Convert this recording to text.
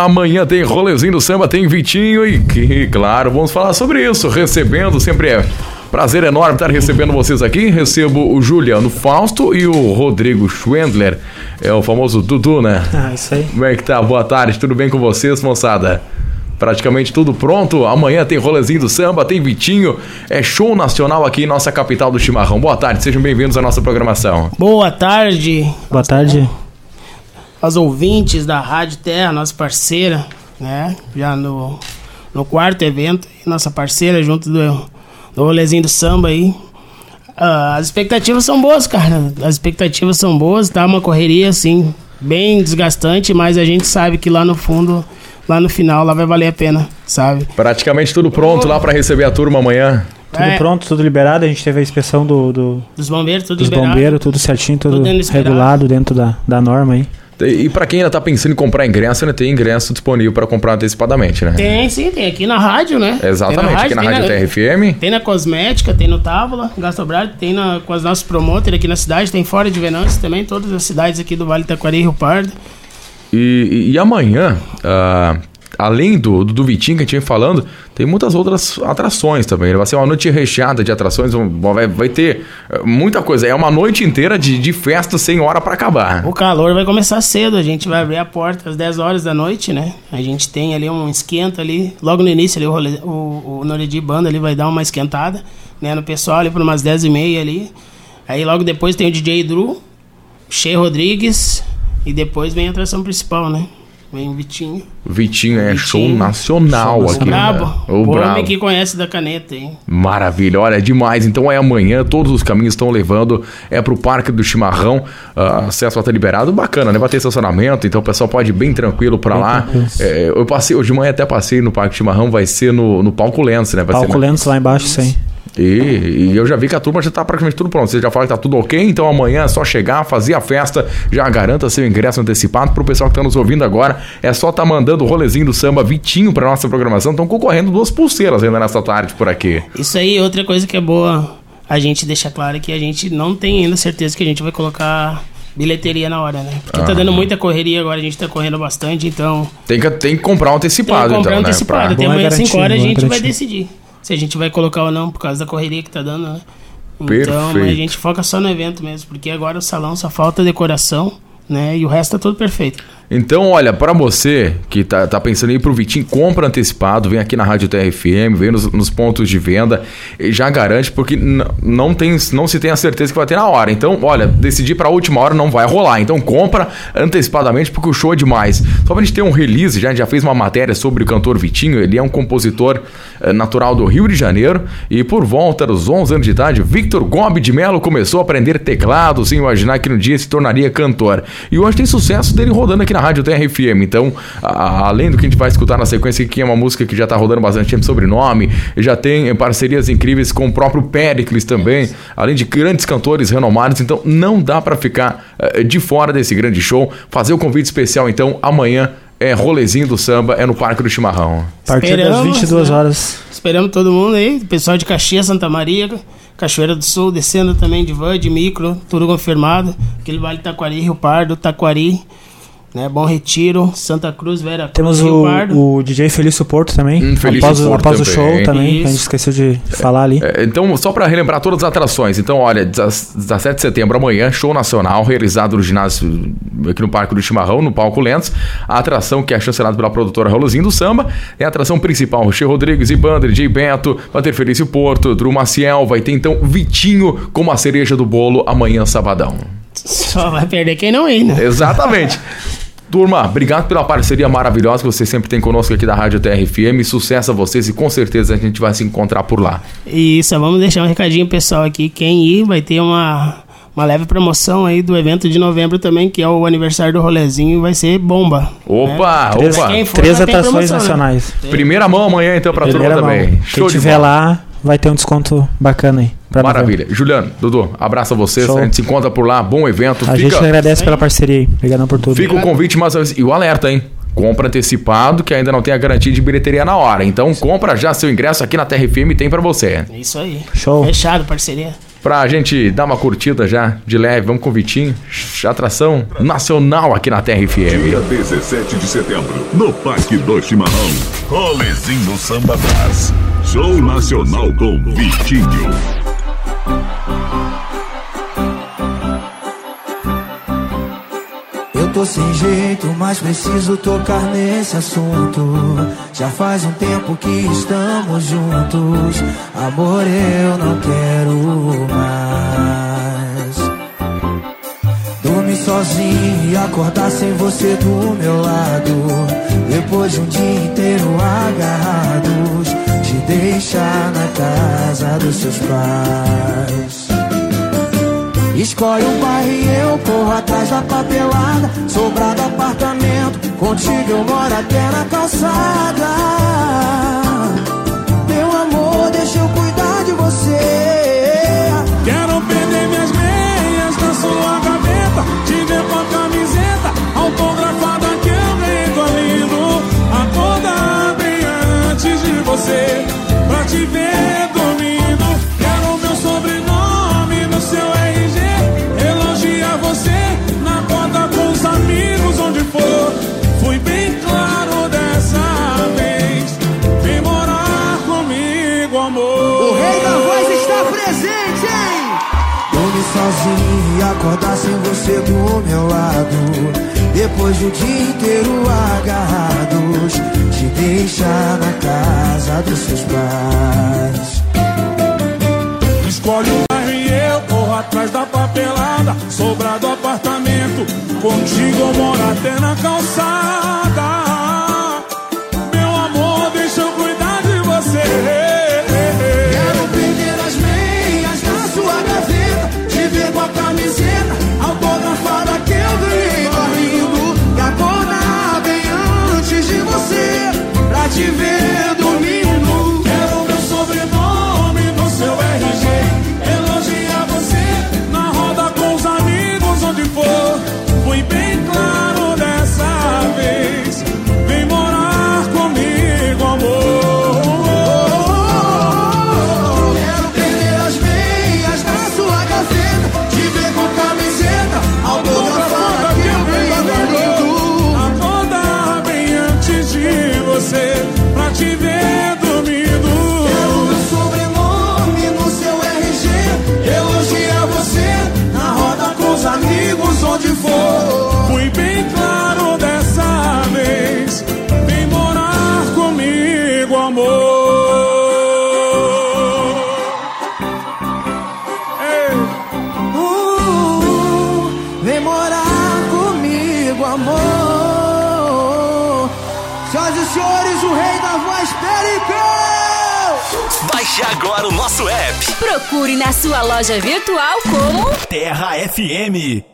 Amanhã tem rolezinho do samba, tem Vitinho e, que, claro, vamos falar sobre isso. Recebendo, sempre é prazer enorme estar recebendo vocês aqui. Recebo o Juliano Fausto e o Rodrigo Schwendler, é o famoso Dudu, né? Ah, isso aí. Como é que tá? Boa tarde, tudo bem com vocês, moçada? Praticamente tudo pronto. Amanhã tem rolezinho do samba, tem Vitinho. É show nacional aqui em nossa capital do chimarrão. Boa tarde, sejam bem-vindos à nossa programação. Boa tarde. Boa tarde. Aos ouvintes da Rádio Terra, nossa parceira, né? Já no, no quarto evento, nossa parceira junto do, do rolezinho do samba aí. Ah, as expectativas são boas, cara. As expectativas são boas, tá? Uma correria, assim, bem desgastante, mas a gente sabe que lá no fundo, lá no final, lá vai valer a pena, sabe? Praticamente tudo pronto lá para receber a turma amanhã. Tudo É. pronto, tudo liberado. A gente teve a inspeção do, do- Dos bombeiros, tudo dos liberado. bombeiros, tudo certinho, tudo Tudo dentro regulado dentro da, da norma aí. E para quem ainda tá pensando em comprar ingresso, ainda tem ingresso disponível para comprar antecipadamente, né? Tem sim, tem aqui na rádio, né? Exatamente, tem aqui na tem Rádio TRFM. Tem na Cosmética, tem no Távola, Gastobrado, tem na, com os nossos promotores aqui na cidade, tem fora de Venâncio também, todas as cidades aqui do Vale Taquari e Rio Pardo. E, e- e amanhã, ah, além do, do Vitinho que a gente vem falando, tem muitas outras atrações também. Vai ser uma noite recheada de atrações, vai, vai ter eh, muita coisa. É uma noite inteira de, de festa sem hora para acabar. O calor vai começar cedo, a gente vai abrir a porta às 10 horas da noite, né? A gente tem ali um esquenta ali, logo no início ali o, role- o, o Noredi Banda ali vai dar uma esquentada, né? No pessoal ali por umas 10 e meia ali. Aí logo depois tem o DJ Drew, Shea Rodrigues e depois vem a atração principal, né? Vem o Vitinho. Vitinho é show Vitinho. nacional Show aqui. Brabo. Né? O O brabo. homem que conhece da caneta, hein? Maravilha, olha, é demais. Então é amanhã, todos os caminhos estão levando é pro Parque do Chimarrão. ah, acesso vai estar liberado, bacana, né? Vai ter estacionamento, então o pessoal pode ir bem tranquilo pra Bem lá. É, eu passei, hoje de manhã até passei no Parque do Chimarrão, vai ser no, no Palco Lens, né? Vai Palco ser lá embaixo, aí. E, e eu já vi que a turma já tá praticamente tudo pronto. Você já fala que tá tudo ok, então amanhã é só chegar, fazer a festa, já garanta seu ingresso antecipado. Pro pessoal que tá nos ouvindo agora, é só tá mandando o rolezinho do samba Vitinho pra nossa programação. Estão concorrendo duas pulseiras ainda nessa tarde por aqui. Isso aí, outra coisa que é boa a gente deixar claro é que a gente não tem ainda certeza que a gente vai colocar bilheteria na hora, né? Porque tá dando muita correria agora, a gente tá correndo bastante, então Tem que, tem que comprar um tem antecipado, que comprar então, né? antecipado. Pra- Até amanhã às 5 garantir, horas a gente vai decidir se a gente vai colocar ou não por causa da correria que tá dando, né? Então, a gente foca só no evento mesmo, porque agora o salão só falta decoração, né? E o resto tá tudo perfeito. Então, olha, pra você que tá, tá pensando em ir pro Vitinho, compra antecipado, vem aqui na Rádio TRFM, vem nos, nos pontos de venda, e já garante, porque não, tem, não se tem a certeza que vai ter na hora. Então, olha, decidir pra última hora não vai rolar. Então, compra antecipadamente, porque o show é demais. Só pra gente ter um release, já, a já fez uma matéria sobre o cantor Vitinho, ele é um compositor eh, natural do Rio de Janeiro, e por volta dos 11 anos de idade, Victor Gobi de Mello começou a aprender teclado, sem imaginar que no dia se tornaria cantor. E hoje tem sucesso dele rodando aqui na Rádio TRFM. Então, a- além do que a gente vai escutar na sequência, que é uma música que já tá rodando bastante tempo, sobrenome, já tem eh, parcerias incríveis com o próprio Pericles também, além de grandes cantores renomados. Então, não dá pra ficar eh, de fora desse grande show. Fazer o convite especial, então, amanhã é rolezinho do samba, é no Parque do Chimarrão. A partir das Esperamos, 22 né? horas. Esperamos todo mundo aí, pessoal de Caxias, Santa Maria, Cachoeira do Sul, descendo também de van, de micro, tudo confirmado. Aquele Vale Taquari, Rio Pardo, Taquari, né? Bom Retiro, Santa Cruz, Vera Cruz, Temos Rio o, Pardo. o DJ Felício Porto também. Hum, Felício após, o- Porto após o também. show também, que a gente Isso. esqueceu de falar ali. É, Então, só para relembrar todas as atrações. Então, olha, 17 de setembro amanhã, show nacional realizado no ginásio aqui no Parque do Chimarrão, no Palco Lentes. A atração que é chancelada pela produtora Rolozinho do Samba. É a atração principal, Rocher Rodrigues e Banda, DJ Beto, vai ter Felício Porto, Drew Maciel, vai ter então Vitinho como a cereja do bolo amanhã, sabadão. Só vai perder quem não ir, né? Exatamente. Turma, obrigado pela parceria maravilhosa que você sempre tem conosco aqui da Rádio TRFM. Sucesso a vocês e com certeza a gente vai se encontrar por lá. E só vamos deixar um recadinho pessoal aqui. Quem ir vai ter uma, uma leve promoção aí do evento de novembro também, que é o aniversário do rolezinho, e vai ser bomba. Opa, Três, opa. quem for, três atrações promoção, né? nacionais. Primeira mão amanhã, então, pra turma Primeira mão. também. Quem Show tiver lá vai ter um desconto bacana aí. Pra Maravilha. Juliano, Dudu, abraço a vocês. Show. A gente se encontra por lá. Bom evento. A gente Fica, agradece pela parceria aí. Obrigadão por tudo. fica o convite, mas e o alerta, hein? Compra antecipado, que ainda não tem a garantia de bilheteria na hora. Então, compra já seu ingresso aqui na TRFM tem pra você. É isso aí. Show. Fechado, parceria. Pra gente dar uma curtida já de leve, vamos com o Vitinho. Atração nacional aqui na Terra FM. Dia 17 de setembro, no Parque do Chimarrão. Rolezinho Samba Brás. Show nacional com Vitinho. Tô sem jeito, mas preciso tocar nesse assunto. Já faz um tempo que estamos juntos. Amor, eu não quero mais. Dormir sozinho e acordar sem você do meu lado. Depois de um dia inteiro agarrados, te deixar na casa dos seus pais. Escolhe um bairro e eu corro atrás da papelada. Sobrado apartamento, contigo eu moro até na calçada. Meu amor, deixa eu cuidar de você. Quero perder sozinho e acordar sem você do meu lado. Depois de um dia inteiro agarrados, te deixar na casa dos seus pais. Escolhe o bairro e eu corro atrás da papelada. Sobrado apartamento, contigo eu moro até na calçada. Vem morar comigo, amor. Senhoras e senhores, o rei da voz Pericão! Baixe agora o nosso app. Procure na sua loja virtual como Terra FM.